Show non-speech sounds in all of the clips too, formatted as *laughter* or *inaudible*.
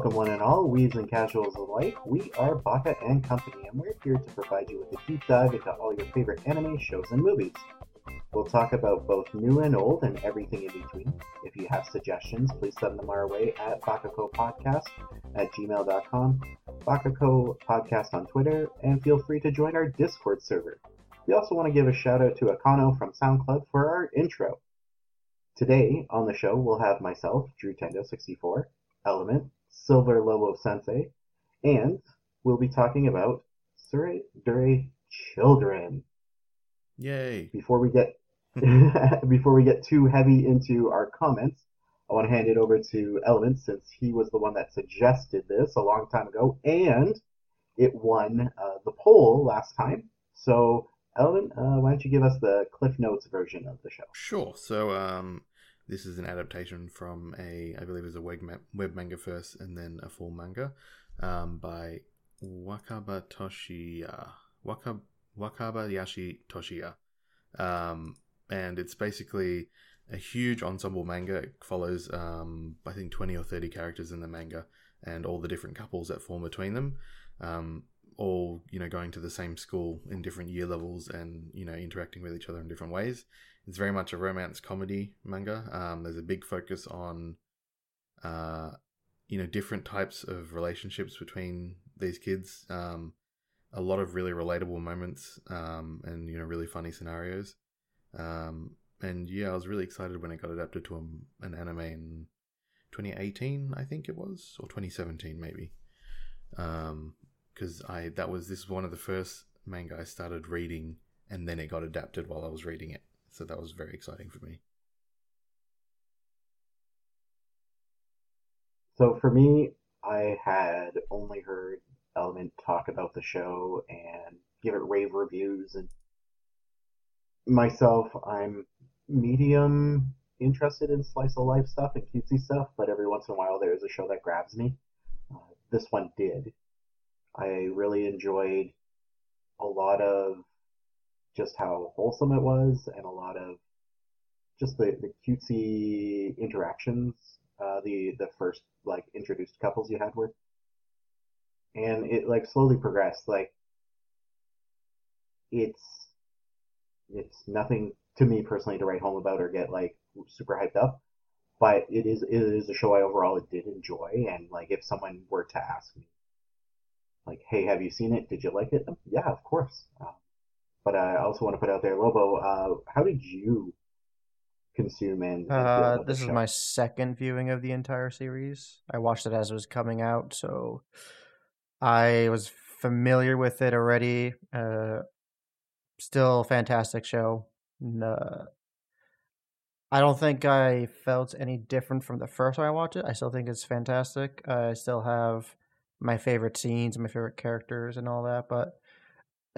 Welcome, one and all, weaves and casuals alike. We are Baka and Company, and we're here to provide you with a deep dive into all your favorite anime, shows, and movies. We'll talk about both new and old and everything in between. If you have suggestions, please send them our way at bakakopodcast at gmail.com, Bakako Podcast on Twitter, and feel free to join our Discord server. We also want to give a shout out to Akano from SoundCloud for our intro. Today on the show, we'll have myself, Drew Tendo64, Element, Silver Lobo Sensei, and we'll be talking about Sure Dure Children. Yay. Before we get *laughs* *laughs* before we get too heavy into our comments, I want to hand it over to Element since he was the one that suggested this a long time ago, and it won uh, the poll last time. So, Element, uh, why don't you give us the Cliff Notes version of the show? Sure. So, um, this is an adaptation from a, I believe it was a web, web manga first and then a full manga um, by Wakaba Toshiya. Wakab, Wakabayashi Toshiya. Um, and it's basically a huge ensemble manga. It follows, um, I think, 20 or 30 characters in the manga and all the different couples that form between them. Um, all, you know, going to the same school in different year levels and, you know, interacting with each other in different ways. It's very much a romance comedy manga. Um, there's a big focus on, uh, you know, different types of relationships between these kids. Um, a lot of really relatable moments um, and you know really funny scenarios. Um, and yeah, I was really excited when it got adapted to a, an anime in 2018, I think it was, or 2017 maybe. Because I that was this was one of the first manga I started reading, and then it got adapted while I was reading it. So that was very exciting for me. So for me, I had only heard Element talk about the show and give it rave reviews. And myself, I'm medium interested in slice of life stuff and cutesy stuff, but every once in a while there is a show that grabs me. Uh, this one did. I really enjoyed a lot of just how wholesome it was and a lot of just the, the cutesy interactions uh, the the first like introduced couples you had with. And it like slowly progressed like it's it's nothing to me personally to write home about or get like super hyped up but it is it is a show I overall did enjoy and like if someone were to ask me like hey have you seen it? Did you like it? Yeah of course. Um, but I also want to put out there, Lobo. Uh, how did you consume and, Uh, this is show? my second viewing of the entire series. I watched it as it was coming out, so I was familiar with it already. Uh, still fantastic show. N- Uh, I don't think I felt any different from the first time I watched it. I still think it's fantastic. I still have my favorite scenes, my favorite characters, and all that. But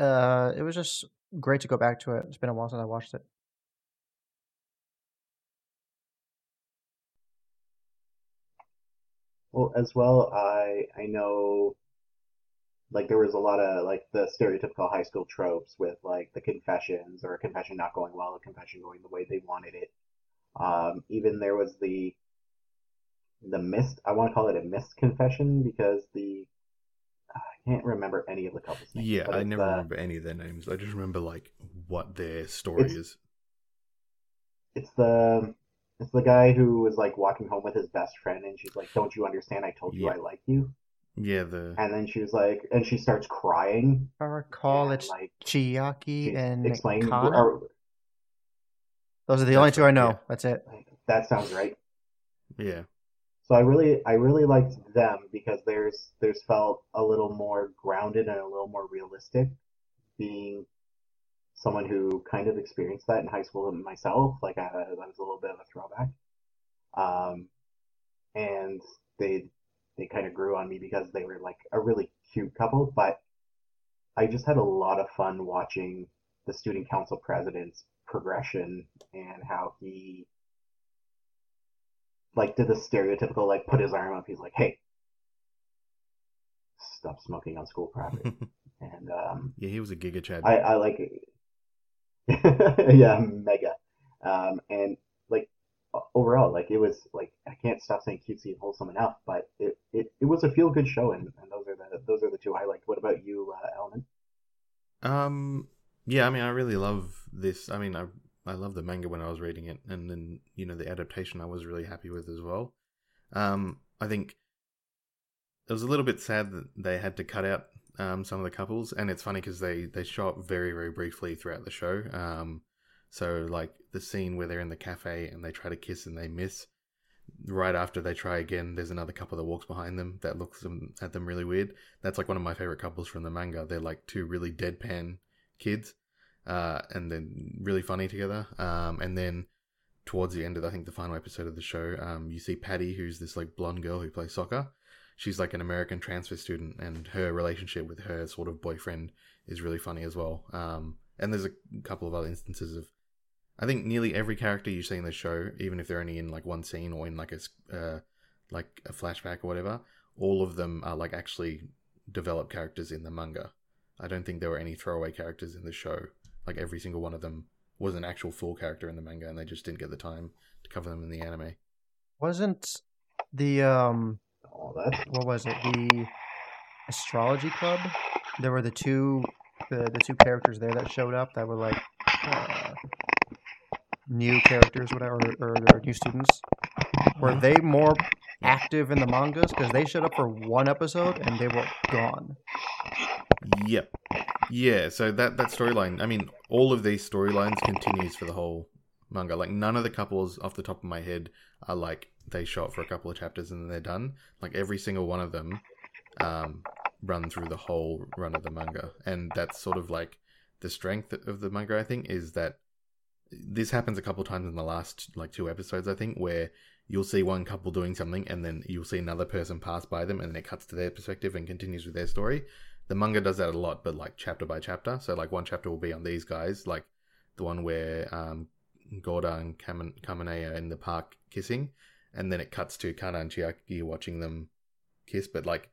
uh, it was just great to go back to it. It's been a while since I watched it. Well, as well, I I know like there was a lot of like the stereotypical high school tropes with like the confessions or a confession not going well, a confession going the way they wanted it. Um, even there was the the missed I want to call it a missed confession because the can't remember any of the couples names. Yeah, I never the- remember any of their names. I just remember like what their story It's- is. It's the it's the guy who was like walking home with his best friend and she's like, "Don't you understand? I told you Yeah. I like you." Yeah, the And then she was like, and she starts crying. I recall, and, it's like Chiaki and explain Kana. or- oh, Those are the only two I know. yeah. That's it. that sounds right. yeah. So I really I really liked them because there's there's felt a little more grounded and a little more realistic being someone who kind of experienced that in high school myself. Like I, that was a little bit of a throwback. Um, and they they kind of grew on me because they were like a really cute couple. But I just had a lot of fun watching the student council president's progression and how he like did the stereotypical like put his arm up. He's like, "Hey, stop smoking on school property." *laughs* and um, yeah, he was a Giga Chad. I I like *laughs* yeah, mega. Um, and like overall, like it was like I can't stop saying cutesy and wholesome enough, but it it, it was a feel good show, and, and those are the those are the two I liked. What about you, uh, Element? Um, yeah, I mean, I really love this. I mean, I I love the manga when I was reading it, and then you know the adaptation I was really happy with as well. Um, I think it was a little bit sad that they had to cut out um some of the couples, and it's funny because they they show up very very briefly throughout the show. Um, so like the scene where they're in the cafe and they try to kiss and they miss. Right after they try again, there's another couple that walks behind them that looks at them really weird. That's like one of my favorite couples from the manga. They're like two really deadpan kids, uh, and then really funny together. Um, and then towards the end of I think the final episode of the show, um, you see Patty, who's this like blonde girl who plays soccer. She's like an American transfer student, and her relationship with her sort of boyfriend is really funny as well. Um, and there's a couple of other instances of, I think nearly every character you see in the show, even if they're only in like one scene or in like a uh, like a flashback or whatever, all of them are like actually developed characters in the manga. I don't think there were any throwaway characters in the show. Like every single one of them was an actual full character in the manga, and they just didn't get the time to cover them in the anime. Wasn't the um Oh, what was it? The astrology club. There were the two the, the two characters there that showed up that were like uh, new characters, whatever, or, or new students. Were they more active in the mangas because they showed up for one episode and they were gone? Yep. Yeah, so that that storyline, I mean, all of these storylines continues for the whole manga. Like none of the couples off the top of my head are like they show up for a couple of chapters and then they're done. Like every single one of them um run through the whole run of the manga. And that's sort of like the strength of the manga, I think, is that this happens a couple times in the last like two episodes, I think, where you'll see one couple doing something and then you'll see another person pass by them and then it cuts to their perspective and continues with their story. The manga does that a lot, but like chapter by chapter. So like one chapter will be on these guys, like the one where um Gouda and Kamen- are in the park kissing, and then it cuts to Kana and Chiaki watching them kiss, but like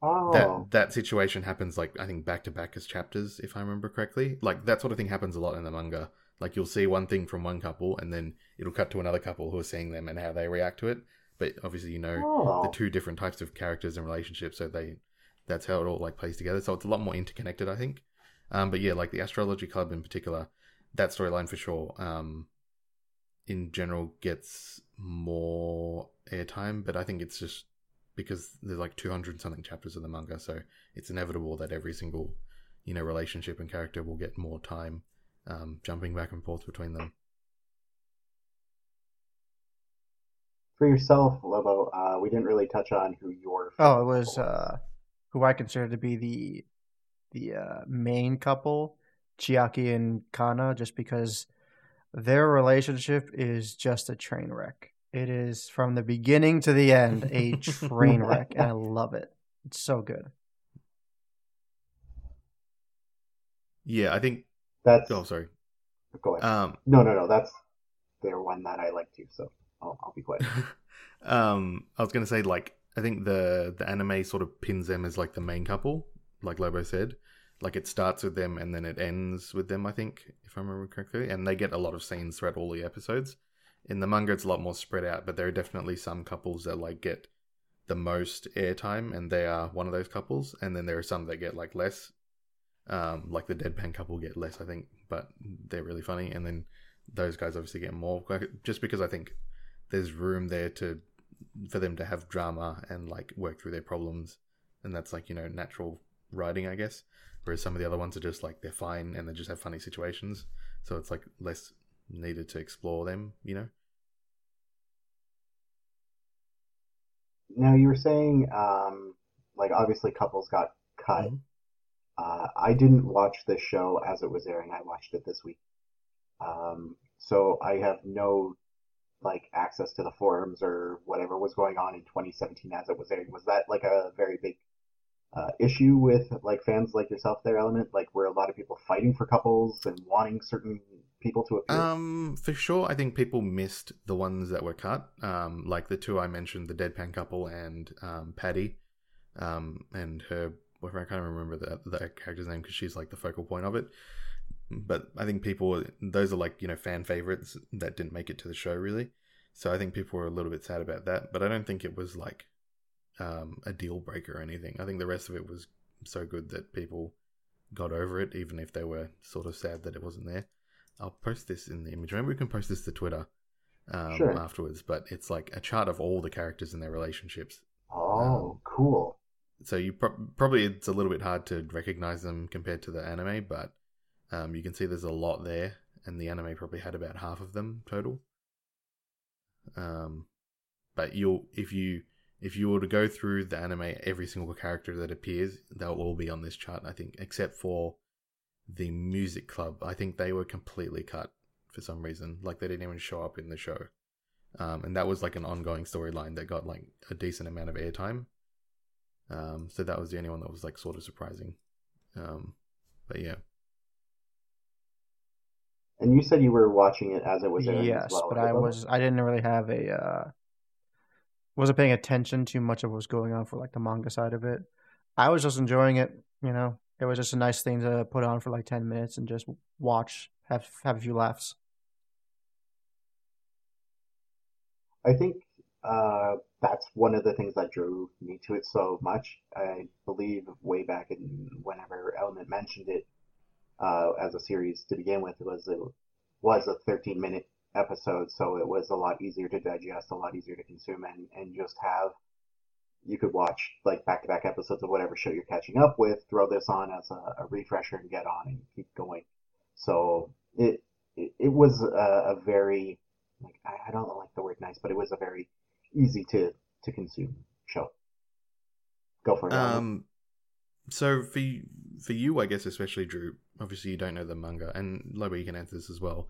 oh that that situation happens like I think back to back as chapters, if I remember correctly. Like that sort of thing happens a lot in the manga. Like you'll see one thing from one couple, and then it'll cut to another couple who are seeing them and how they react to it. But obviously, you know Oh. the two different types of characters and relationships, so they that's how it all like plays together. So it's a lot more interconnected, I think. Um, but yeah, like the astrology club in particular, that storyline for sure. Um, in general gets more airtime, but I think it's just because there's like 200 something chapters of the manga, so it's inevitable that every single you know relationship and character will get more time um, jumping back and forth between them. For yourself, Lobo, uh, we didn't really touch on who your oh, it was uh, who I consider to be the the uh, main couple, Chiaki and Kana, just because their relationship is just a train wreck. It is from the beginning to the end a train *laughs* wreck, and I love it. It's so good. Yeah, I think that's. Oh, sorry. Go ahead. Um, no, no, no. That's their one that I like too. So I'll, I'll be quiet. *laughs* um, I was gonna say like I think the the anime sort of pins them as like the main couple, like Lobo said. Like it starts with them and then it ends with them. I think, if I remember correctly, and they get a lot of scenes throughout all the episodes. In the manga, it's a lot more spread out, but there are definitely some couples that like get the most airtime, and they are one of those couples. And then there are some that get like less, um, like the deadpan couple get less, I think, but they're really funny. And then those guys obviously get more, just because I think there's room there to for them to have drama and like work through their problems, and that's like you know natural writing, I guess. Whereas some of the other ones are just like they're fine and they just have funny situations, so it's like less needed to explore them, you know. Now you were saying, um, like obviously couples got cut. Mm-hmm. Uh, I didn't watch this show as it was airing. I watched it this week, um, so I have no like access to the forums or whatever was going on in 2017 as it was airing. Was that like a very big uh, issue with like fans like yourself there, Element? Like were a lot of people fighting for couples and wanting certain people to appear? Um, for sure. I think people missed the ones that were cut. Um, like the two I mentioned, the deadpan couple and um, Patty, um, and her boyfriend. I can't remember the the character's name because she's like the focal point of it. But I think people, those are like you know fan favorites that didn't make it to the show really. So I think people were a little bit sad about that. But I don't think it was like um, a deal breaker or anything. I think the rest of it was so good that people got over it, even if they were sort of sad that it wasn't there. I'll post this in the image. Maybe we can post this to Twitter um, sure. afterwards. But it's like a chart of all the characters and their relationships. Oh, um, cool. So you pro- probably it's a little bit hard to recognize them compared to the anime, but um, you can see there's a lot there, and the anime probably had about half of them total. Um, but you'll if you if you were to go through the anime, every single character that appears, they'll all be on this chart, I think, except for the music club. I think they were completely cut for some reason. Like they didn't even show up in the show. Um, and that was like an ongoing storyline that got like a decent amount of airtime. Um, so that was the only one that was like sort of surprising. Um, but yeah. And you said you were watching it as it was airing yes, well, but I was I didn't really have a uh, wasn't paying attention to much of what was going on for like the manga side of it. I was just enjoying it, you know. It was just a nice thing to put on for like ten minutes and just watch, have have a few laughs. I think uh, that's one of the things that drew me to it so much. I believe way back in whenever Element mentioned it uh, as a series to begin with, it was it was a 13 minute episode, so it was a lot easier to digest, a lot easier to consume, and and just have you could watch like back to back episodes of whatever show you're catching up with, throw this on as a, a refresher and get on and keep going. So it it, it was a, a, very like I, I don't like the word nice, but it was a very easy to to consume show. Go for it. Um, so for for you, I guess especially Drew. Obviously, you don't know the manga, and Lobo, you can answer this as well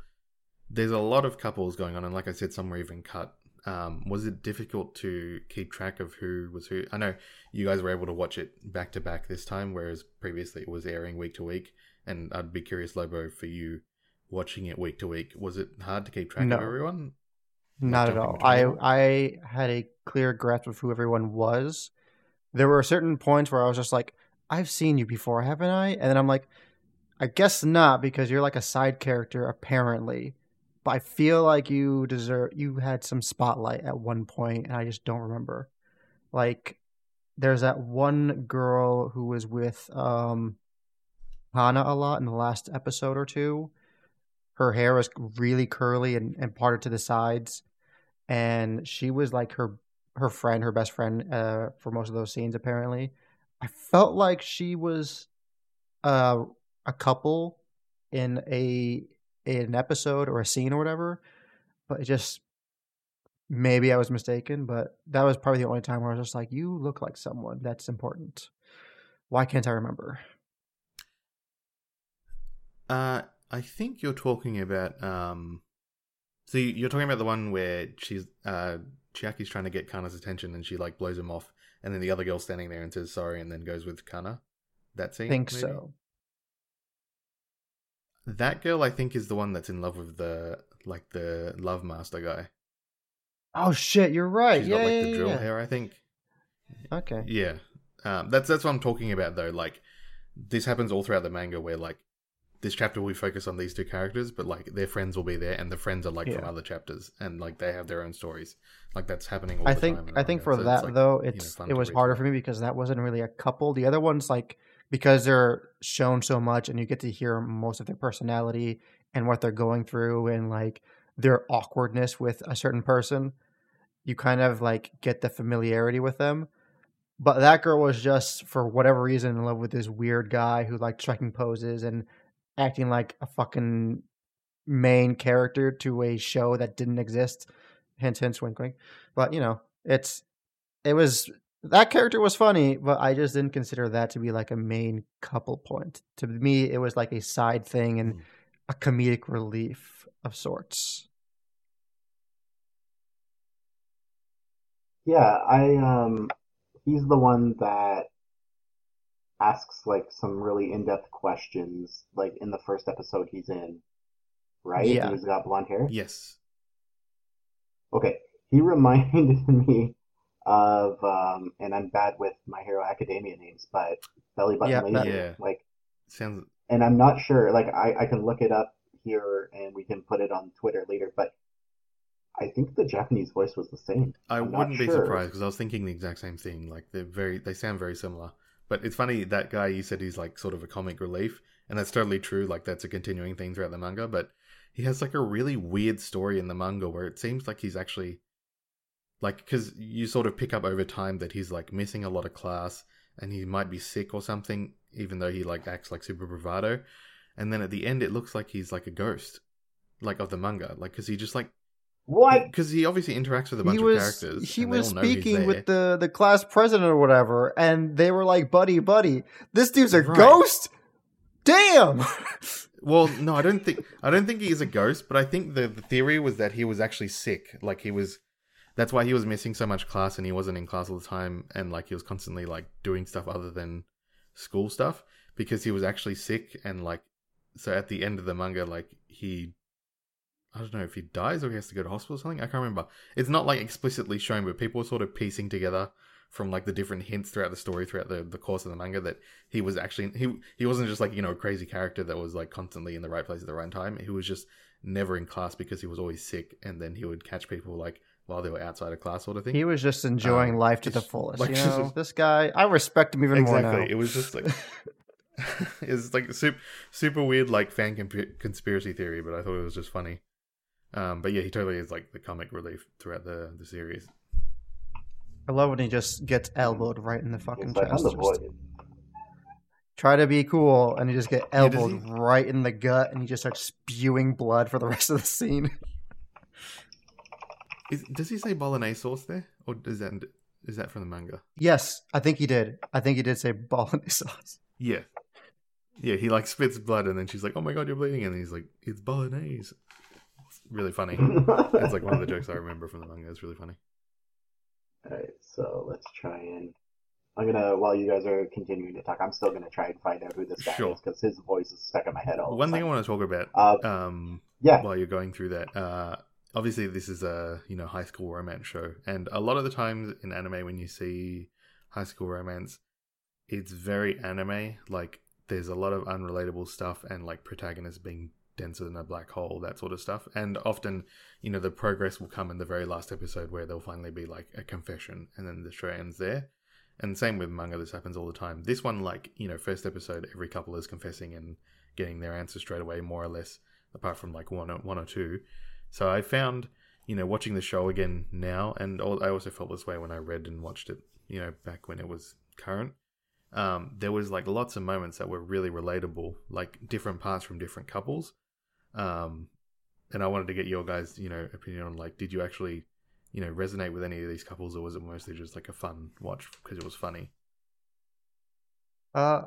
there's a lot of couples going on, and like I said, some were even cut. Um, was it difficult to keep track of who was who? I know you guys were able to watch it back to back this time, whereas previously it was airing week to week. And I'd be curious, Lobo, for you watching it week to week, was it hard to keep track no, of everyone? Not, not at all. I I had a clear grasp of who everyone was. There were certain points where I was just like, I've seen you before, haven't I? And then I'm like, I guess not because you're like a side character apparently but I feel like you deserve you had some spotlight at one point, and I just don't remember. Like, there's that one girl who was with um Hana a lot in the last episode or two. Her hair was really curly and, and parted to the sides, and she was like her her friend, her best friend, uh, for most of those scenes. Apparently, I felt like she was uh, a couple in a in an episode or a scene or whatever, but it just maybe I was mistaken, but that was probably the only time where I was just like, "You look like someone that's important." Why can't I remember? Uh, I think you're talking about um. So you- you're talking about the one where she's uh Chiaki's trying to get Kana's attention and she like blows him off, and then the other girl's standing there and says sorry, and then goes with Kana. That scene. I think maybe? so. That girl, I think, is the one that's in love with the like the love master guy. Oh shit, you're right. She's yeah, got like yeah, the drill yeah. hair, I think. Okay. Yeah, um, that's that's what I'm talking about though. Like this happens all throughout the manga, where like this chapter we focus on these two characters, but like their friends will be there, and the friends are like from other chapters, and like they have their own stories. Like that's happening all I the think I think for so it's, that like, though, you know, it's it was harder for me because that wasn't really a couple. The other ones like because they're shown so much and you get to hear most of their personality and what they're going through and like their awkwardness with a certain person. You kind of like get the familiarity with them. But that girl was just for whatever reason in love with this weird guy who liked striking poses and acting like a fucking main character to a show that didn't exist. Hint, hint, wink, wink. But you know, it's it was that character was funny, but I just didn't consider that to be like a main couple point. To me, it was like a side thing and Mm. a comedic relief of sorts. Yeah, I um he's the one that asks like some really in-depth questions like in the first episode he's in. Right? Yeah. He's got blonde hair. Yes. Okay. He *laughs* reminded me of um and I'm bad with My Hero Academia names, but Belly Button Yeah, Laser. Yeah. Like Sounds and I'm not sure like I, I can look it up here and we can put it on Twitter later, but I think the Japanese voice was the same. I I'm not wouldn't be sure. surprised because I was thinking the exact same thing. Like they're very, they sound very similar. But it's funny that guy you said he's like sort of a comic relief, and that's totally true. Like that's a continuing thing throughout the manga. But he has like a really weird story in the manga where it seems like he's actually like because you sort of pick up over time that he's like missing a lot of class and he might be sick or something, even though he like acts like super bravado. And then at the end, it looks like he's like a ghost, like of the manga, like because he just like What? because he obviously interacts with a bunch he of characters. he was all know he's speaking with the the class president or whatever, and they were like, "Buddy, buddy, this dude's a Right. ghost." Damn. *laughs* Well, no, I don't think I don't think he is a ghost, but I think the, the theory was that he was actually sick. Like he was that's why he was missing so much class and he wasn't in class all the time and like he was constantly like doing stuff other than school stuff because he was actually sick and like so at the end of the manga like he I don't know if he dies or he has to go to hospital or something. I can't remember. It's not like explicitly shown, but people were sort of piecing together from like the different hints throughout the story throughout the, the course of the manga that he was actually he he wasn't just like you know a crazy character that was like constantly in the right place at the right time he was just never in class because he was always sick and then he would catch people like while they were outside of class sort of thing He was just enjoying Um, life to the fullest. like, you just- *laughs* know, this guy, I respect him even more exactly now. it was just like *laughs* it's like super super weird like fan comp- conspiracy theory but i thought it was just funny um but yeah he totally is like the comic relief throughout the the series I love when he just gets elbowed right in the fucking It's like chest. I'm the Just voice. Try to be cool, and he just get Yeah, elbowed he- right in the gut, and he just starts spewing blood for the rest of the scene. *laughs* is, does he say bolognese sauce there or is that is that from the manga yes, I think he did. I think he did say bolognese sauce. Yeah. Yeah, he like spits blood and then she's like, Oh my god, you're bleeding and he's like, It's bolognese. It's really funny. *laughs* It's like one of the jokes I remember from the manga. It's really funny. Alright, so let's try and. I'm gonna, while you guys are continuing to talk, I'm still gonna try and find out who this guy Sure. is because his voice is stuck in my head all One the thing I want to talk about, Uh, um yeah, while you're going through that, uh obviously this is a, you know, high school romance show. And a lot of the times in anime when you see high school romance, it's very anime. Like there's a lot of unrelatable stuff and like protagonists being denser than a black hole, that sort of stuff. And often, you know, the progress will come in the very last episode where there'll finally be like a confession and then the show ends there. And same with manga, this happens all the time. This one, like, you know, first episode, every couple is confessing and getting their answer straight away, more or less, apart from like one or, one or two. So I found, you know, watching the show again now, and I also felt this way when I read and watched it, you know, back when it was current. um, there was like lots of moments that were really relatable, like different parts from different couples. Um, and I wanted to get your guys, you know, opinion on like, did you actually, you know, resonate with any of these couples, or was it mostly just like a fun watch because it was funny? Uh,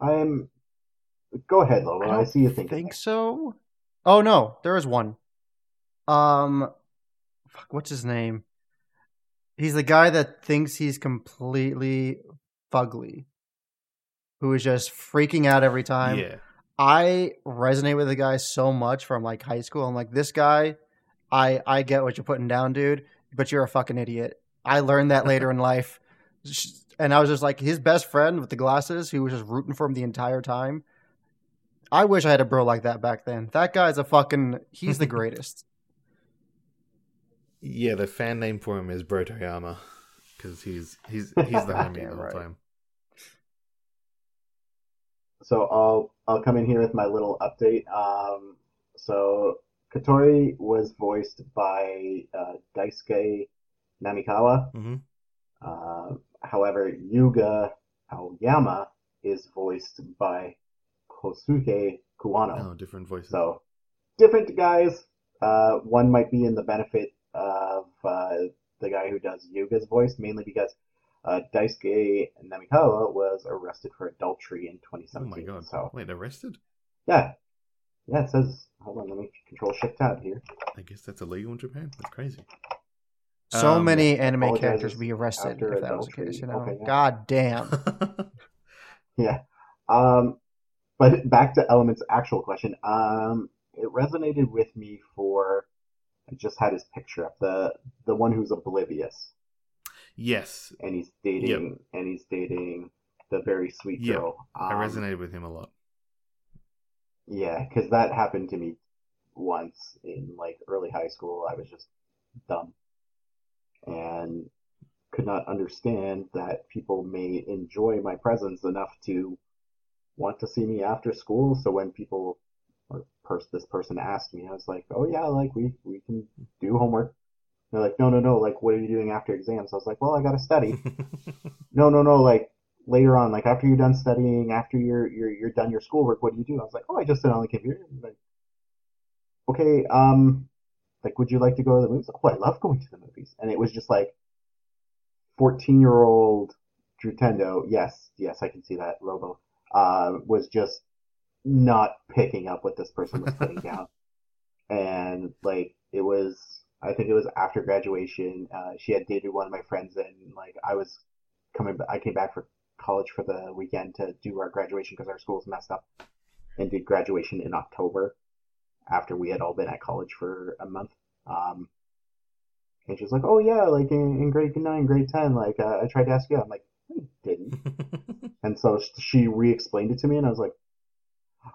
I'm. Go ahead, Lobo. I, don't see you thinking. think so. Oh no, there is one. Um, fuck, what's his name? He's the guy that thinks he's completely fugly, who is just freaking out every time. yeah, I resonate with the guy so much from like high school. I'm like, this guy, I I get what you're putting down, dude, but you're a fucking idiot. I learned that later in *laughs* life, and I was just like his best friend with the glasses, who was just rooting for him the entire time. I wish I had a bro like that back then. That guy's a fucking. He's the *laughs* greatest. yeah. The fan name for him is Bro Brotoyama because he's he's *laughs* he's the homie Damn the whole right. time. So I'll I'll come in here with my little update. Um, so Katori was voiced by uh, Daisuke Namikawa. hmm Uh, however, Yuga Aoyama is voiced by Kosuke Kuwano. Oh, different voices. So different guys. Uh, one might be in the benefit of uh, the guy who does Yuga's voice, mainly because uh, Daisuke Namikawa was arrested for adultery in 2017. oh 2017. my god! So Wait, arrested? yeah, yeah. It says. Hold on, let me control shift tab here. I guess that's illegal in Japan. That's crazy. So Um, many anime characters would be arrested after if that was the case. You know, Okay, yeah. god damn. *laughs* Yeah. Um, but back to Element's actual question. Um, it resonated with me for. I just had his picture up. The the one who's oblivious. yes, and he's dating and he's dating the very sweet Yep. girl. I Um, resonated with him a lot. Yeah, because that happened to me once in like early high school. I was just dumb and could not understand that people may enjoy my presence enough to want to see me after school. So when people or pers- this person asked me, I was like, "Oh yeah, like we we can do homework." They're like, "No, no, no. Like, what are you doing after exams?" I was like, "Well, I gotta study." *laughs* no, no, no, like later on, like after you're done studying, after you're you're you're done your schoolwork, what do you do? I was like, oh, I just sit on the computer. Like, okay, um, like, would you like to go to the movies? Oh, I love going to the movies. And it was just like, fourteen year old Drew Tendo, yes, yes, I can see that Lobo, uh, was just not picking up what this person was putting *laughs* down, and like it was. I think it was after graduation. Uh, she had dated one of my friends, and like I was coming. I came back for college for the weekend to do our graduation because our school's messed up, and did graduation in October after we had all been at college for a month. Um, and she was like, "Oh yeah, like in, in grade nine, grade ten, like uh, I tried to ask you." I'm like, "I didn't." *laughs* and so she re-explained it to me, and I was like,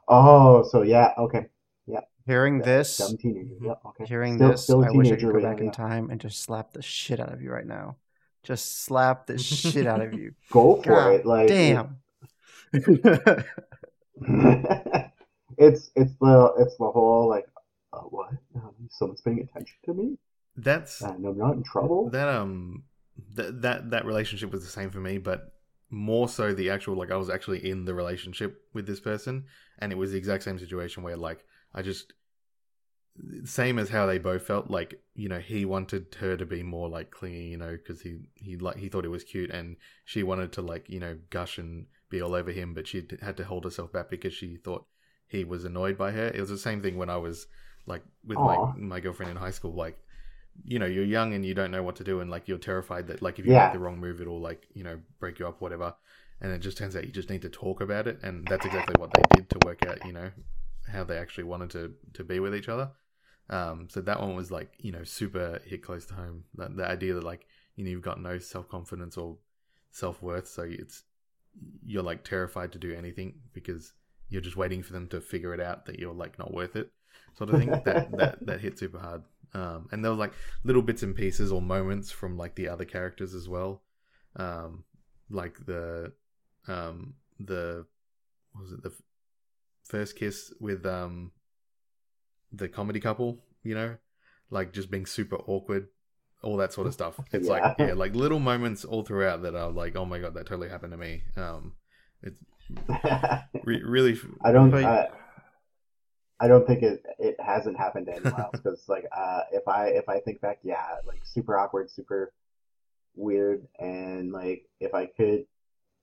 "Oh, so yeah, okay, yeah." Hearing yeah, this, dumb teenager. Yeah, okay. hearing Still- this, still a I wish I could go but back in yeah. time and just slap the shit out of you right now. Just slap the *laughs* shit out of you. Go for God it, like damn. *laughs* it's it's the it's the whole like, uh, what? Um, someone's paying attention to me, That's and I'm not in trouble. that um that that that relationship was the same for me, but more so the actual like I was actually in the relationship with this person, and it was the exact same situation where like I just same as how they both felt like you know he wanted her to be more like clingy you know because he he like he thought it was cute and she wanted to like you know gush and be all over him but she had to hold herself back because she thought he was annoyed by her it was the same thing when i was like with Aw. my my girlfriend in high school like you know you're young and you don't know what to do and like you're terrified that like if you Yeah. make the wrong move it'll like you know break you up whatever. And it just turns out you just need to talk about it. And that's exactly what they did to work out you know how they actually wanted to to be with each other. Um so that one was like you know super hit close to home. The, the idea that like you know you've got no self-confidence or self-worth. So it's you're like terrified to do anything because you're just waiting for them to figure it out that you're like not worth it sort of thing. That that *laughs* that hit super hard um and there were like little bits and pieces or moments from like the other characters as well um like the um the what was it the f- first kiss with um the comedy couple you know like just being super awkward all that sort of stuff. *laughs* It's Yeah. like yeah, like little moments all throughout that are like, oh my god, that totally happened to me. Um, it's *laughs* re- really. I don't. I, I don't think it it hasn't happened to anyone else because like uh, if I if I think back, yeah, like super awkward, super weird, and like if I could,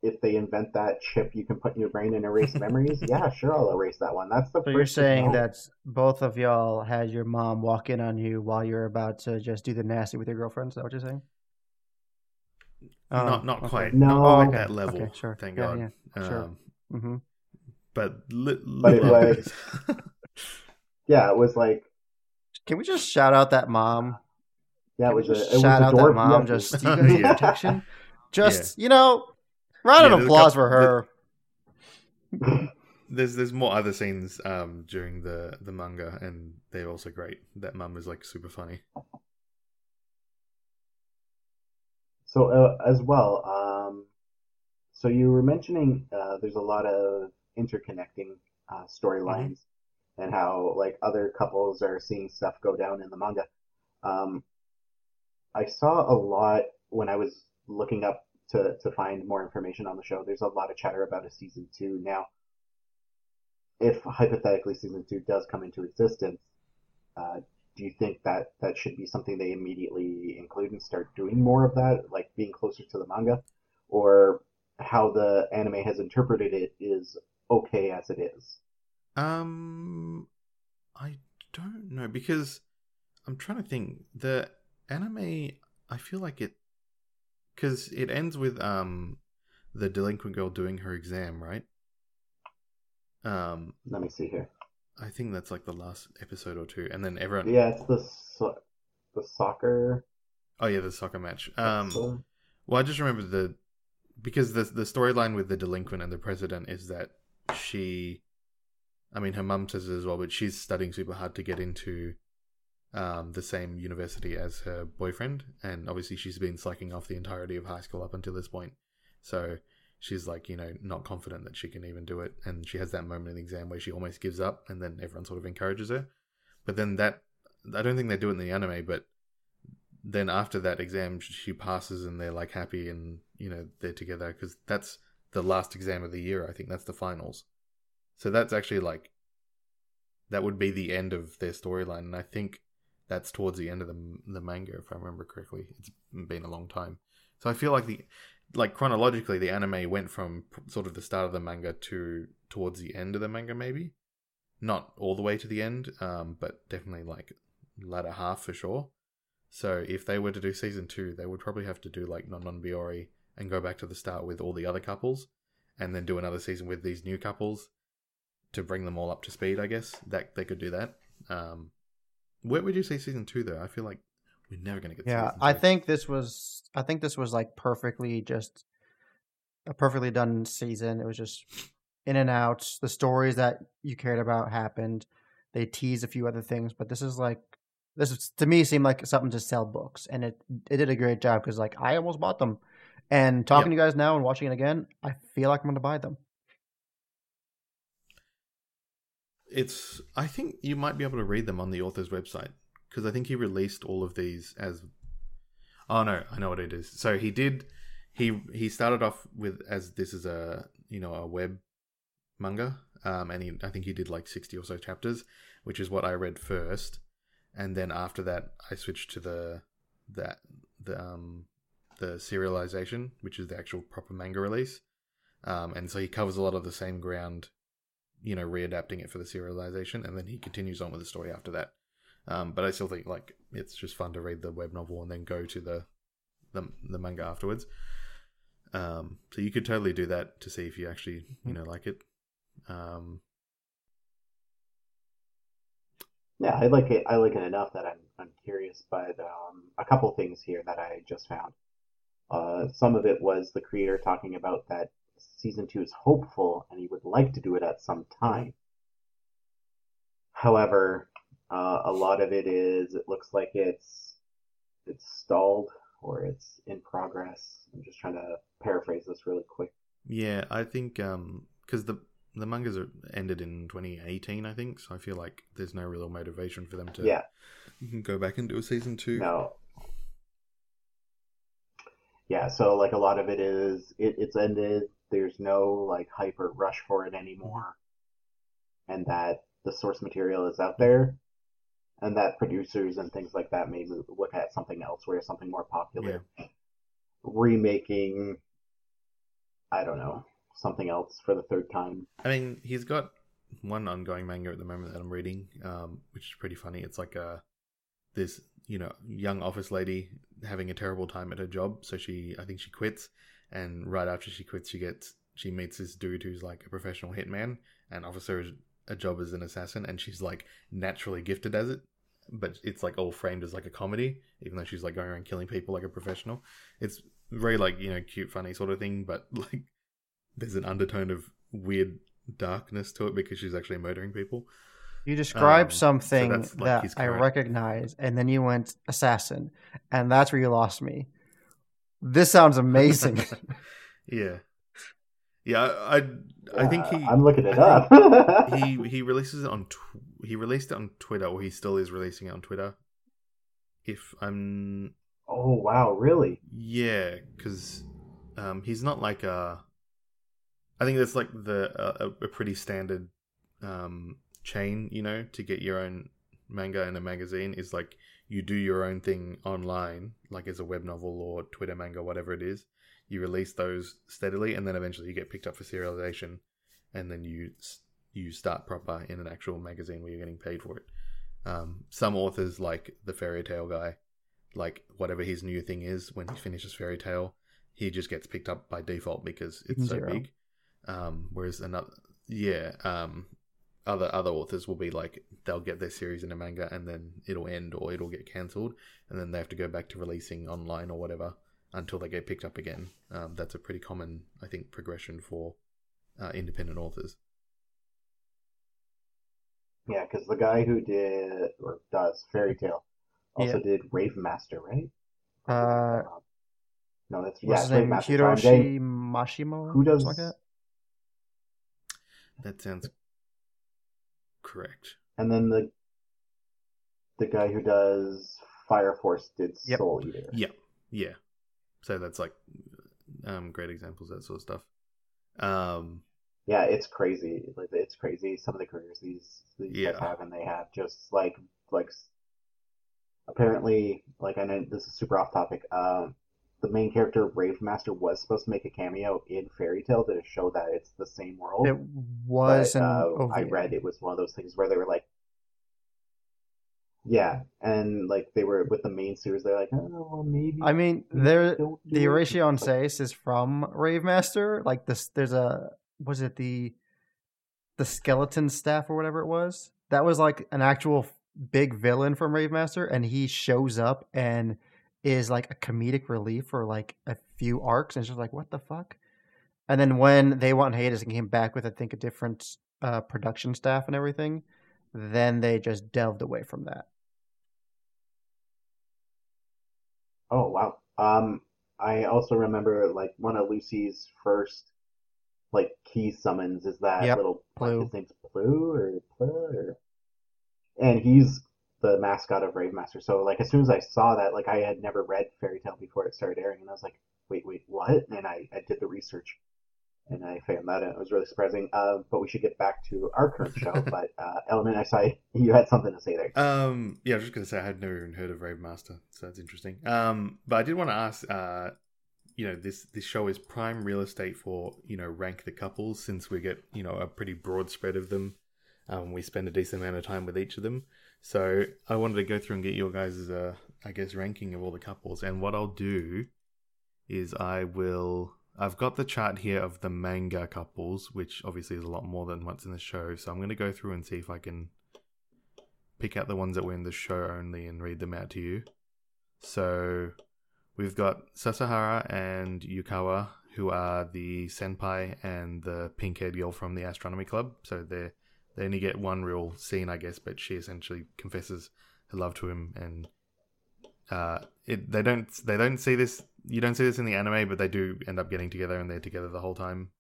if they invent that chip you can put in your brain and erase *laughs* memories, yeah, sure, I'll erase that one. That's the. So first you're saying that both of y'all had your mom walk in on you while you're about to just do the nasty with your girlfriend? Is that what you're saying? Oh, not not okay. quite. No. not like that level. Okay, sure. Thank Yeah, God. yeah, sure. Um, hmm but li- But it was- *laughs* yeah, it was like Can we just shout out that mom? yeah, it Can we was a just it shout a out that mom? *laughs* yeah, Just Yeah. Steven's Yeah. protection. Just you know, round Yeah, of applause couple- for her. *laughs* There's there's more other scenes um during the the manga, and they're also great. That mum is like super funny. So uh, as well, um, so you were mentioning uh, there's a lot of interconnecting uh, storylines, and how like other couples are seeing stuff go down in the manga. Um, I saw a lot when I was looking up to to find more information on the show. There's a lot of chatter about a season two now. If hypothetically season two does come into existence, uh, do you think that that should be something they immediately include and start doing more of that, like being closer to the manga, or how the anime has interpreted it is okay as it is? Um, don't know because I'm trying to think. The anime, I feel like it because it ends with um the delinquent girl doing her exam, right? Um, Let me see here. I think that's like the last episode or two, and then everyone. Yeah, it's the so- the soccer. Oh yeah, the soccer match. Um, episode. well, I just remember the because the the storyline with the delinquent and the president is that she, I mean, her mum says it as well, but she's studying super hard to get into um, the same university as her boyfriend, and obviously she's been slacking off the entirety of high school up until this point. So she's like, you know, not confident that she can even do it, and she has that moment in the exam where she almost gives up, and then everyone sort of encourages her. But then that, I don't think they do it in the anime, but then after that exam, she passes, and they're like happy, and you know they're together because that's the last exam of the year. I think that's the finals. So that's actually like that would be the end of their storyline, and I think that's towards the end of the the manga, if I remember correctly. It's been a long time, so I feel like the like chronologically, the anime went from sort of the start of the manga to towards the end of the manga, maybe not all the way to the end, um, but definitely like latter half for sure. So if they were to do season two, they would probably have to do like Non Non Biyori and go back to the start with all the other couples, and then do another season with these new couples to bring them all up to speed. I guess that they could do that. Um, where would you say season two though? I feel like we're never gonna get. Yeah, season I think this was. I think this was like perfectly just a perfectly done season. It was just in and out. The stories that you cared about happened. They teased a few other things, but this is like this is, to me seemed like something to sell books, and it it did a great job because like I almost bought them. And talking to you guys now and watching it again, I feel like I'm going to buy them. It's i think you might be able to read them on the author's website because i think he released all of these as oh no i know what it is. So he did he he started off with as this is a you know a web manga um and he i think he did like 60 or so chapters which is what i read first. And then after that i switched to the that the um the serialization which is the actual proper manga release. Um and so he covers a lot of the same ground you know, readapting it for the serialization, and then he continues on with the story after that. Um, but I still think like it's just fun to read the web novel and then go to the the, the manga afterwards. Um, so you could totally do that to see if you actually you know like it. Um, Yeah, I like it. I like it enough that I'm I'm curious. But um, a couple things here that I just found. Uh, some of it was the creator talking about that season two is hopeful and he would like to do it at some time. However, uh, a lot of it is it looks like it's it's stalled or it's in progress. I'm just trying to paraphrase this really quick. yeah, I think because the the mangas are ended in 2018, I think. So I feel like there's no real motivation for them to Yeah, go back and do a season two. no. Yeah, so like a lot of it is it, it's ended. There's no like hype or rush for it anymore, and that the source material is out there, and that producers and things like that may move, look at something else where something more popular, remaking. I don't know something else for the third time. I mean, he's got one ongoing manga at the moment that I'm reading, um, which is pretty funny. It's like a this you know young office lady having a terrible time at her job, so she I think she quits, and right after she quits, she gets she meets this dude who's like a professional hitman and officer a job as an assassin, and she's like naturally gifted as it. But it's like all framed as like a comedy, even though she's like going around killing people like a professional. It's very like you know cute, funny sort of thing, but *laughs* like there's an undertone of weird darkness to it because she's actually murdering people. You described Um, something that's, like, that I recognize, and then you went assassin, and that's where you lost me. This sounds amazing. *laughs* Yeah, yeah. I I, I think he. I'm looking it up. he *laughs* he releases it on. Tw- he released it on Twitter, or he still is releasing it on Twitter. If I'm oh wow, really? Yeah, because um, he's not like a. I think that's like the a, a pretty standard um, chain, you know, to get your own manga in a magazine is like you do your own thing online, like as a web novel or Twitter manga, whatever it is. You release those steadily, and then eventually you get picked up for serialization, and then you you start proper in an actual magazine where you're getting paid for it. Um, some authors, like the Fairy Tail guy, like whatever his new thing is when he finishes Fairy Tail he just gets picked up by default because it's so big um whereas another yeah um other other authors will be like they'll get their series in a manga and then it'll end or it'll get cancelled and then they have to go back to releasing online or whatever until they get picked up again um, that's a pretty common i think progression for uh, independent authors Yeah, because the guy who did or does Fairy Tail also Yeah. did Rave Master, right? Uh, no, that's yeah, What's it's his name? Master. Hiroshi Mashima? Who does like that? that sounds correct And then the the guy who does Fire Force did Yep. Soul Eater. Yeah, yeah. So that's like um, great examples of that sort of stuff. Um, Yeah, it's crazy. Like it's crazy. Some of the careers these these guys have, and they have just like like apparently like I know this is super off topic. Um, the main character Rave Master was supposed to make a cameo in Fairy Tail to show that it's the same world. It was but, an uh, I read it was one of those things where they were like, yeah, and like they were with the main series. They're like, oh, well, maybe. I mean, there the it." Horatio Seis is from Rave Master. Like this, there's a was it the the skeleton staff or whatever it was. That was like an actual big villain from Rave Master, and he shows up and is like a comedic relief for like a few arcs, and it's just like what the fuck. And then when they went hiatus and came back with I think a different uh, production staff and everything, then they just delved away from that. Oh wow. Um, I also remember like one of Lucy's first like key summons is that Yep, little Plue. his name's Plue or Plue or and he's the mascot of Rave Master. So like as soon as I saw that, like I had never read Fairy Tail before it started airing, and I was like, wait, wait, what? And I, I did the research, and I found that, and it was really surprising. Uh, but we should get back to our current show. *laughs* but uh, Element, I saw you had something to say there. Um, yeah, I was just gonna say I had never even heard of Rave Master, so that's interesting. Um, but I did want to ask, uh, you know, this this show is prime real estate for you know rank the couples since we get you know a pretty broad spread of them. Um, we spend a decent amount of time with each of them, so I wanted to go through and get your guys' uh, I guess ranking of all the couples. And what I'll do is I will. I've got the chart here of the manga couples, which obviously is a lot more than what's in the show. So I'm going to go through and see if I can pick out the ones that were in the show only and read them out to you. So we've got Sasahara and Yukawa, who are the senpai and the pink-haired girl from the astronomy club. So they they only get one real scene, I guess, but she essentially confesses her love to him, and uh, it they don't they don't see this. You don't see this in the anime, but they do end up getting together, and they're together the whole time.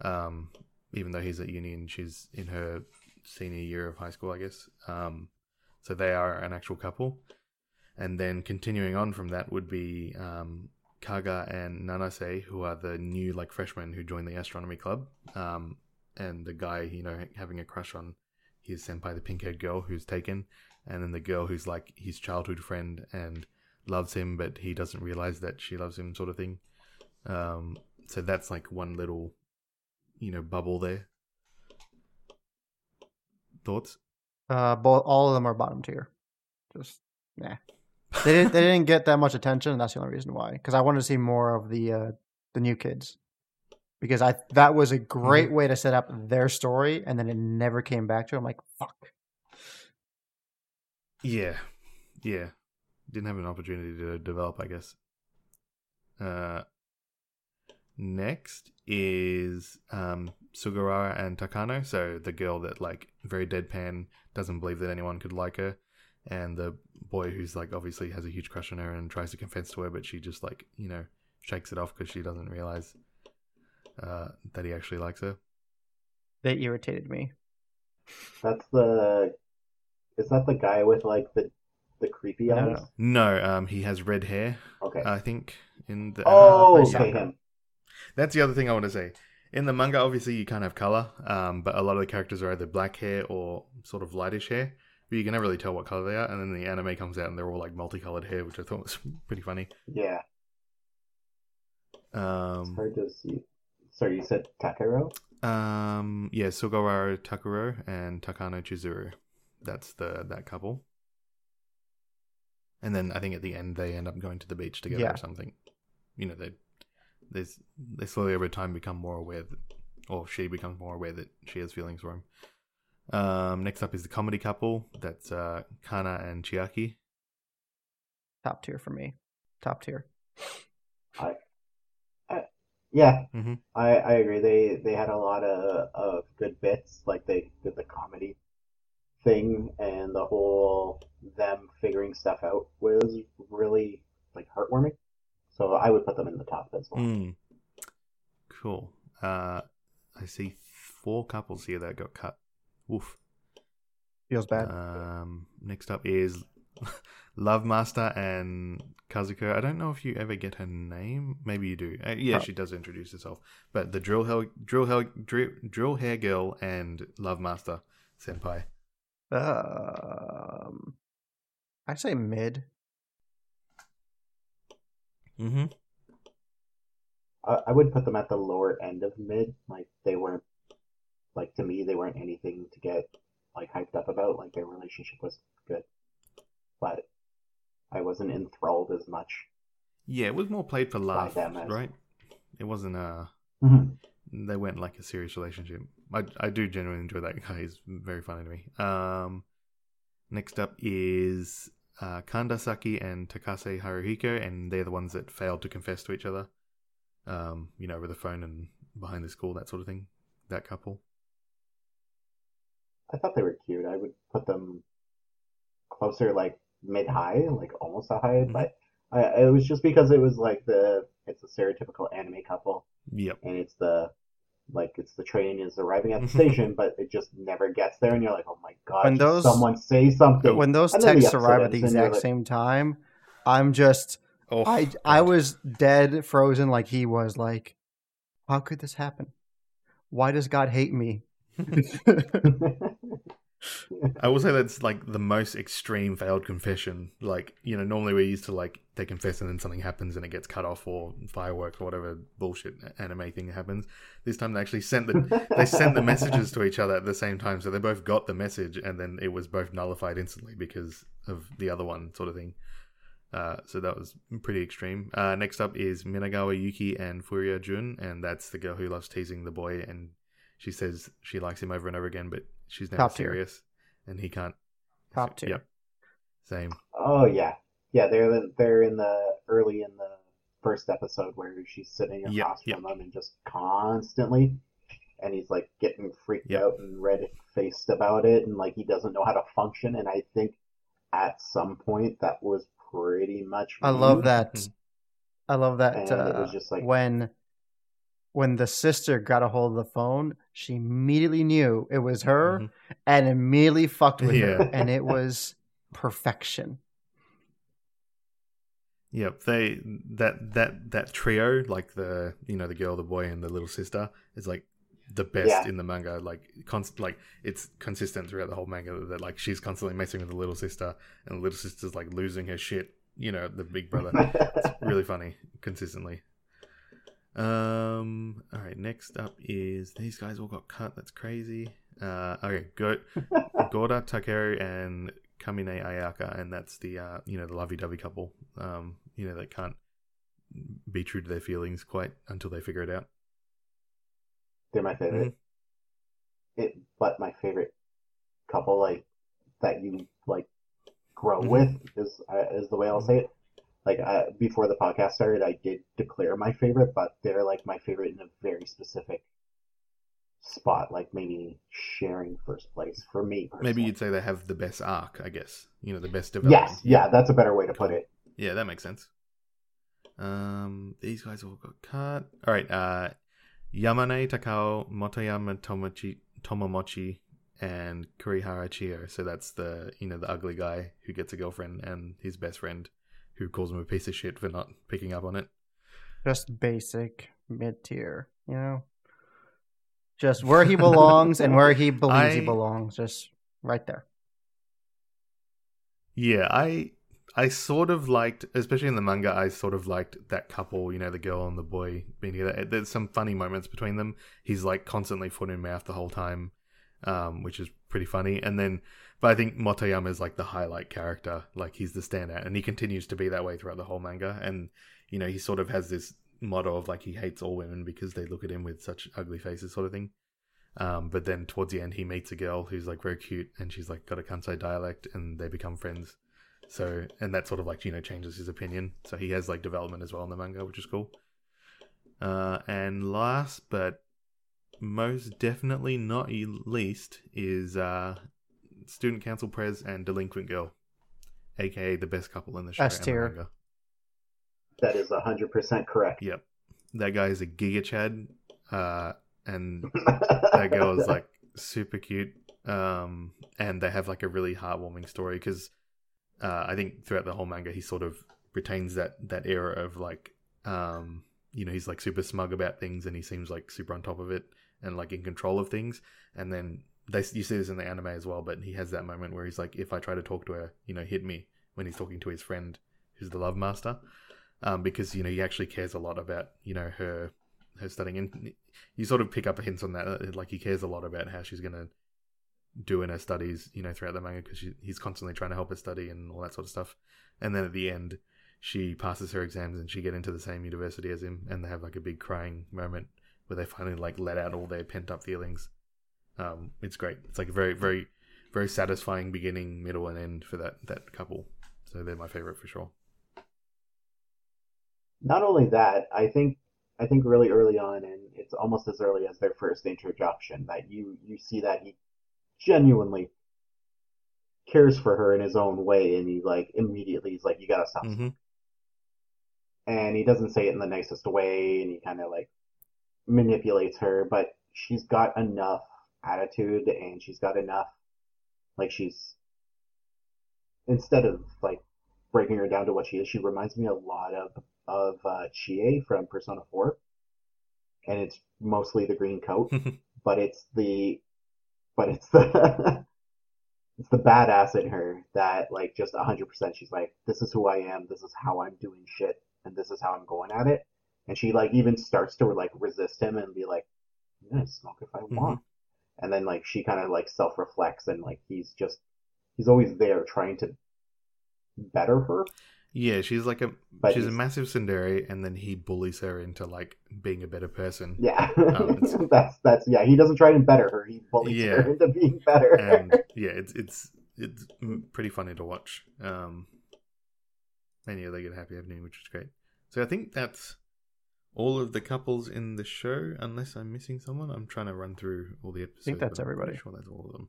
Um, even though he's at uni and she's in her senior year of high school, I guess. Um, so they are an actual couple. And then continuing on from that would be um, Kaga and Nanase, who are the new like freshmen who joined the astronomy club. Um, and the guy, you know, having a crush on his senpai, the pink haired girl who's taken, and then the girl who's like his childhood friend and loves him, but he doesn't realize that she loves him, sort of thing. Um, so that's like one little, you know, bubble there. Thoughts? Uh, both all of them are bottom tier. Just nah. They didn't. they *laughs* didn't get that much attention, and that's the only reason why. Because I wanted to see more of the uh, the new kids. Because I that was a great Mm-hmm. way to set up their story, and then it never came back to. It. I'm like, fuck. Yeah, yeah. Didn't have an opportunity to develop, I guess. Uh, next is um, Sugawara and Takano. So the girl that like very deadpan doesn't believe that anyone could like her, and the boy who's like obviously has a huge crush on her and tries to confess to her, but she just like you know shakes it off because she doesn't realize uh, that he actually likes her. They irritated me. That's the. Is that the guy with like the the creepy No, eyes? no. No, um, he has red hair. Okay. I think in the oh, Uh, okay, him. That's the other thing I want to say. In the manga, obviously, you can't have color, um, but a lot of the characters are either black hair or sort of lightish hair. But you can never really tell what color they are. And then the anime comes out and they're all like multicolored hair, which I thought was *laughs* pretty funny. Yeah, it's Um, hard to see. Sorry, you said Takaro. um, yeah, Sugawara Takuro and Takano Chizuru. That's the that couple. And then I think at the end they end up going to the beach together Yeah. or something. You know, they there's they slowly over time become more aware that, or she becomes more aware that she has feelings for him. Um, next up is the comedy couple. That's uh, Kana and Chiaki. Top tier for me. Top tier. Yeah, Mhm. I I agree. They they had a lot of of good bits. Like they did the comedy thing, and the whole them figuring stuff out was really like heartwarming. So I would put them in the top as well. Mm. Cool. Uh, I see four couples here that got cut. Woof. Feels bad. Um, next up is Love Master and Kazuko. I don't know if you ever get her name. Maybe you do. Uh, yeah, Oh. she does introduce herself. But the drill hair, drill hair, drill, drill hair girl and Love Master senpai. um, I say mid. Mm-hmm. I, I would put them at the lower end of mid. Like they weren't like to me they weren't anything to get like hyped up about. Like their relationship was good, but I wasn't enthralled as much. Yeah, it was more played for laugh, them as- right? It wasn't uh Mm-hmm. they went like a serious relationship. I I do genuinely enjoy that guy. He's very funny to me. Um, next up is uh, Kandasaki and Takase Haruhiko, and they're the ones that failed to confess to each other. Um, you know, over the phone and behind the school, that sort of thing. That couple. I thought they were cute. I would put them closer, like mid high, like almost a high. Mhm. But I, it was just because it was like the it's a stereotypical anime couple, Yep. and it's the like it's the train is arriving at the *laughs* station, but it just never gets there, and you're like, oh my god, When those- someone say something. When those And then the texts arrive at the ends, and you're exact like, same time, I'm just Oh, I I was dead frozen like he was like how could this happen? Why does God hate me? *laughs* *laughs* I will say that's like the most extreme failed confession. Like, you know, normally we're used to like they confess and then something happens and it gets cut off or fireworks or whatever bullshit anime thing happens. This time they actually sent the they sent the messages to each other at the same time, so they both got the message and then it was both nullified instantly because of the other one sort of thing. Uh, so that was pretty extreme. Uh, next up is Minagawa Yuki and Furuya Jun, and that's the girl who loves teasing the boy, and she says she likes him over and over again, but she's never Top tier. serious, and he can't. Top tier. Yep. Same. oh yeah, yeah. They're they're in the early in the first episode where she's sitting across yep. from him and just constantly, and he's like getting freaked Yep. out and red faced about it, and like he doesn't know how to function. And I think at some point that was pretty much. I love rude. that. Mhm. I love that And it uh, was just like- when when the sister got a hold of the phone, she immediately knew it was her Mhm. and immediately fucked with Yeah. her, and it was perfection. Yep, they that that that trio, like the you know the girl, the boy, and the little sister, is like the best Yeah. in the manga. Like const- like it's consistent throughout the whole manga that like she's constantly messing with the little sister, and the little sister's like losing her shit. You know, the big brother. it's *laughs* really funny consistently. Um. All right. Next up is these guys all got cut. That's crazy. Uh. Okay. Go. *laughs* Gouda Takeru and Kamine Ayaka, and that's the uh, you know the lovey-dovey couple. Um, you know that can't be true to their feelings quite until they figure it out. They're my favorite. It, but my favorite couple, like that you like grow Mhm. with, is uh, is the way I'll say it. Like uh, before the podcast started, I did declare my favorite, but they're like my favorite in a very specific spot, like maybe sharing first place for me. Personally. Maybe you'd say they have the best arc, I guess. You know, the best development. yes, yeah, that's a better way to put it. Yeah, that makes sense. Um, these guys all got cut. All right. Uh, Yamane Takao, Motoyama Tomochi, Tomomochi, and Kurihara Chio. So that's the you know the ugly guy who gets a girlfriend and his best friend who calls him a piece of shit for not picking up on it. Just basic mid tier, you know? Just where he belongs and where he *laughs* believes he belongs. Just right there. Yeah, I I sort of liked, especially in the manga, I sort of liked that couple. You know, the girl and the boy being together. There's some funny moments between them. He's like constantly foot in mouth the whole time, um, which is pretty funny. And then, but I think Motoyama is like the highlight character. Like he's the standout, and he continues to be that way throughout the whole manga. And you know, he sort of has this motto of like he hates all women because they look at him with such ugly faces, sort of thing. Um, but then towards the end, he meets a girl who's like very cute, and she's like got a Kansai dialect, and they become friends. So, and that sort of like you know changes his opinion. So he has like development as well in the manga, which is cool. Uh, and last but most definitely not least is uh, student council prez and delinquent girl, aka the best couple in the show. S and the tier. That is hundred percent correct. Yep, that guy is a giga chad, uh, and *laughs* that girl is like super cute um and they have like a really heartwarming story because uh i think throughout the whole manga he sort of retains that that era of like um you know he's like super smug about things and he seems like super on top of it and like in control of things and then they you see this in the anime as well but he has that moment where he's like if i try to talk to her you know hit me when he's talking to his friend who's the love master. Um because you know he actually cares a lot about you know her her studying. And you sort of pick up hints on that uh, like he cares a lot about how she's to do in her studies you know throughout the manga because he's constantly trying to help her study and all that sort of stuff. And then at the end she passes her exams and she get into the same university as him and they have like a big crying moment where they finally like let out all their pent up feelings um it's great. It's like a very very very satisfying beginning middle and end for that that couple. So they're my favorite for sure. Not only that, I think I think really early on, and it's almost as early as their first introduction, that you you see that he genuinely cares for her in his own way, and he like immediately he's like, "You gotta stop," mm-hmm. and he doesn't say it in the nicest way, and he kind of like manipulates her, but she's got enough attitude, and she's got enough, like she's instead of like breaking her down to what she is, she reminds me a lot of of uh, Chie from Persona 4, and it's mostly the green coat, *laughs* but it's the but it's the *laughs* it's the badass in her that like just hundred percent. She's like, this is who I am. This is how I'm doing shit, and this is how I'm going at it. And she like even starts to like resist him and be like, I'm gonna smoke if I want. And then like she kind of like self reflects and like he's just he's always there trying to better her. Yeah, she's like a But she's a massive tsundere, and then he bullies her into like being a better person. Yeah, Um, *laughs* that's that's yeah. He doesn't try and better her. He bullies Yeah. her *laughs* into being better. and yeah, it's it's it's pretty funny to watch. Um, and yeah, they get a happy ending, which is great. So I think that's all of the couples in the show, unless I'm missing someone. I'm trying to run through all the episodes. that's I'm pretty everybody. Sure, that's all of them.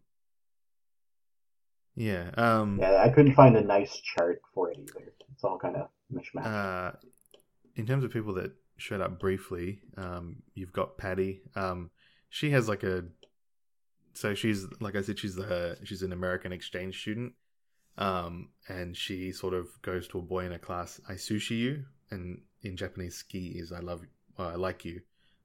Yeah. Um. yeah, I couldn't find a nice chart for it either. It's all kind of mishmash. Uh, in terms of people that showed up briefly, um, you've got Patty. Um, she has like a, so she's like I said, she's the she's an American exchange student, Um, and she sort of goes to a boy in a class, I sushi you, and in Japanese, suki is I love, well, I like you.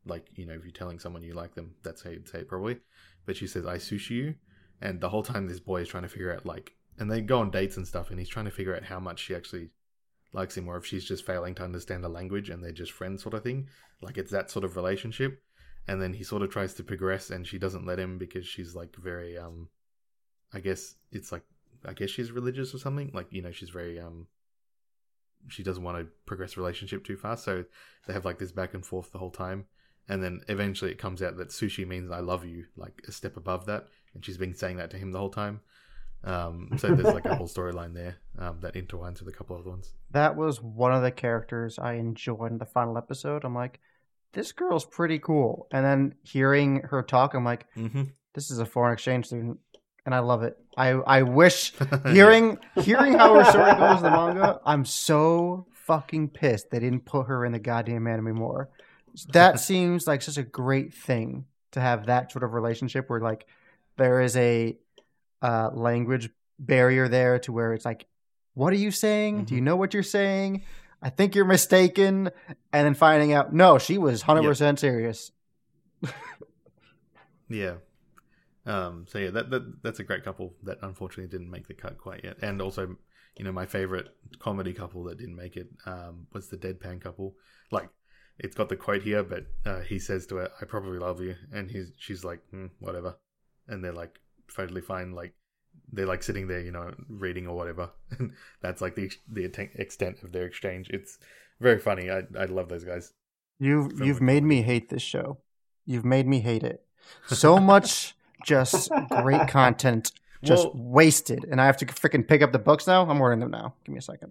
Like, you know, if you're telling someone you like them, that's how you'd say it probably. But she says, I sushi you. And the whole time, this boy is trying to figure out, like, and they go on dates and stuff, and he's trying to figure out how much she actually likes him, or if she's just failing to understand the language and they're just friends, sort of thing. Like, it's that sort of relationship. And then he sort of tries to progress, and she doesn't let him because she's, like, very, um, I guess it's like I guess she's religious or something. Like you know, she's very um, she doesn't want to progress the relationship too fast. So they have like this back and forth the whole time, and then eventually it comes out that sushi means I love you, like a step above that, and she's been saying that to him the whole time. Um, so there's like a whole storyline there um, that intertwines with a couple of other ones. That was one of the characters I enjoyed in the final episode. I'm like, this girl's pretty cool. And then hearing her talk, I'm like, Mm-hmm. this is a foreign exchange student, and I love it. I I wish *laughs* hearing hearing how her story goes in the manga. I'm so fucking pissed they didn't put her in the goddamn anime more. That *laughs* seems like such a great thing to have that sort of relationship where like there is a uh, language barrier there to where it's like, what are you saying? Do you know what you're saying? I think you're mistaken, and then finding out no, she was hundred percent serious. Yeah. Um, so yeah, that, that that's a great couple that unfortunately didn't make the cut quite yet. And also, you know, my favorite comedy couple that didn't make it um, was the deadpan couple. Like, it's got the quote here, but uh, he says to her, "I probably love you," and he's she's like, mm, "Whatever," and they're like totally fine. Like they're like sitting there, you know, reading or whatever. *laughs* And that's like the the extent of their exchange. It's very funny. I I love those guys. You've Film you've made me hate this show. You've made me hate it. So *laughs* much just great *laughs* content just Well- wasted, and I have to freaking pick up the books now. I'm ordering them now. Give me a second.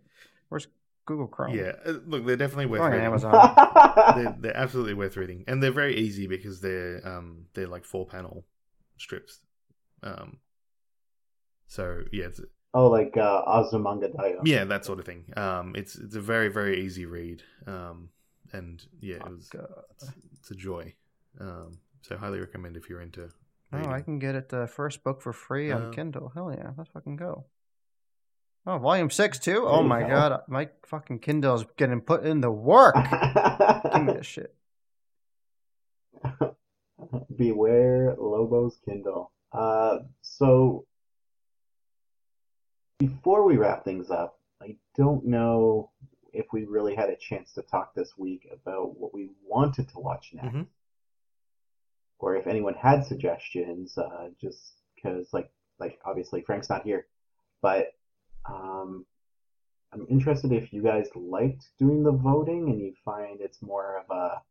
Where's Google Chrome? Yeah, uh, look, they're definitely worth Going on reading. Amazon. *laughs* they're, *laughs* they're absolutely worth reading, and they're very easy because they're um they're like four panel strips. Um, so yeah, it's, Oh, like uh, Azumanga Daioh. yeah, that sort of thing. Um, it's it's a very very easy read. Um, and yeah, it was it's, it's a joy. Um, so highly recommend if you're into. Oh, I can get it the first book for free on Um, Kindle. Hell yeah, let's fucking go. Oh, volume six too. Oh my go. god, my fucking Kindle's getting put in the work. Give me *laughs* this shit. Beware Lobo's Kindle. Uh, so before we wrap things up, I don't know if we really had a chance to talk this week about what we wanted to watch next, Mhm. Or if anyone had suggestions. Uh, just because, like, like obviously Frank's not here, but um, I'm interested if you guys liked doing the voting and you find it's more of a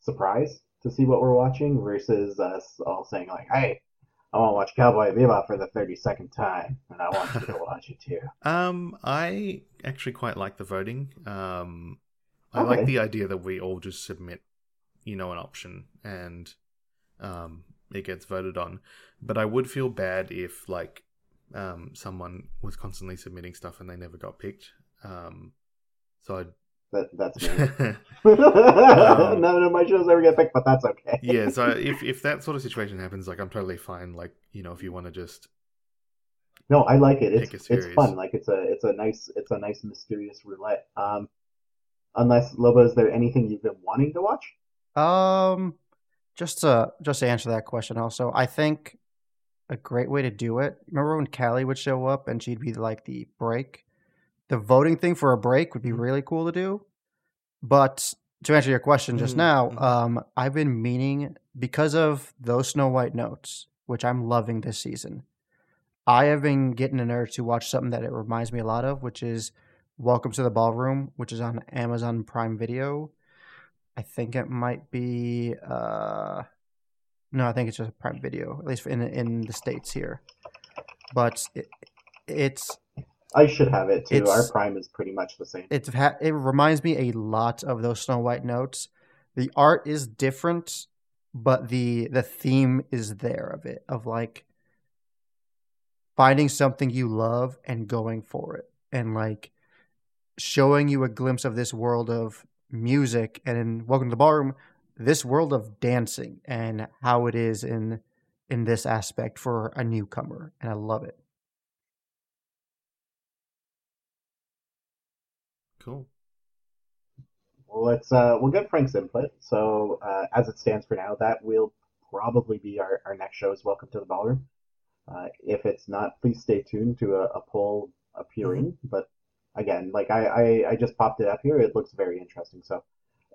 surprise to see what we're watching versus us all saying like, "Hey, I want to watch Cowboy Bebop for the thirty-second time, and I want you to *laughs* watch it too." Um, I actually quite like the voting. Um, I like the idea that we all just submit, you know, an option and um, it gets voted on. But I would feel bad if like um, someone was constantly submitting stuff and they never got picked. Um, so I'd That that's me. *laughs* *laughs* None of my shows ever get picked, but that's okay. yeah, so *laughs* if if that sort of situation happens, like I'm totally fine. Like you know, if you want to just No, I like it. It's a it's fun. Like it's a it's a nice it's a nice mysterious roulette. Um, unless Lobo, is there anything you've been wanting to watch? Um, just to just to answer that question, also, I think a great way to do it. Remember when Callie would show up and she'd be like the break, the voting thing for a break would be really cool to do. But to answer your question just Mhm, now, mhm. um, I've been meaning because of those Snow White notes, which I'm loving this season. I have been getting an urge to watch something that it reminds me a lot of, which is Welcome to the Ballroom, which is on Amazon Prime Video. I think it might be uh no, I think it's just Prime Video, at least in in the states here. But it, it's I should have it too. Our Prime is pretty much the same. it's ha- it reminds me a lot of those Snow White notes. The art is different, but the the theme is there of it of like finding something you love and going for it and like showing you a glimpse of this world of music and in Welcome to the Ballroom, this world of dancing and how it is in in this aspect for a newcomer, and I love it. Cool. Well, let's uh, we'll get Frank's input. So uh, as it stands for now, that will probably be our, our next show is Welcome to the Ballroom. Uh, if it's not, please stay tuned to a, a poll appearing. Mm-hmm. But again, like I, I, I just popped it up here. It looks very interesting. So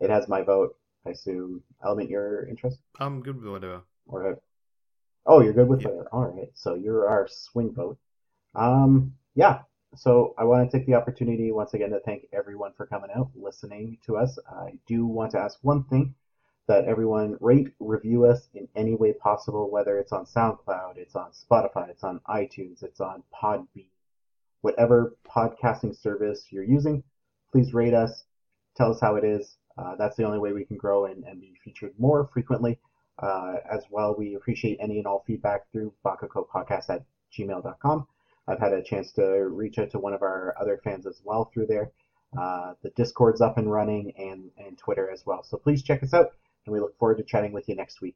it has my vote. I assume Element, you're interested. I'm good with whatever. Or oh, you're good with yeah. whatever. All right. So you're our swing vote. Um, yeah. So I want to take the opportunity once again to thank everyone for coming out, listening to us. I do want to ask one thing that everyone rate, review us in any way possible, whether it's on SoundCloud, it's on Spotify, it's on iTunes, it's on Podbean, whatever podcasting service you're using, please rate us, tell us how it is. Uh, that's the only way we can grow and, and be featured more frequently. Uh, as well, we appreciate any and all feedback through bakakopodcast at gmail.com. I've had a chance to reach out to one of our other fans as well through there. Uh, the Discord's up and running and, and Twitter as well. So please check us out and we look forward to chatting with you next week.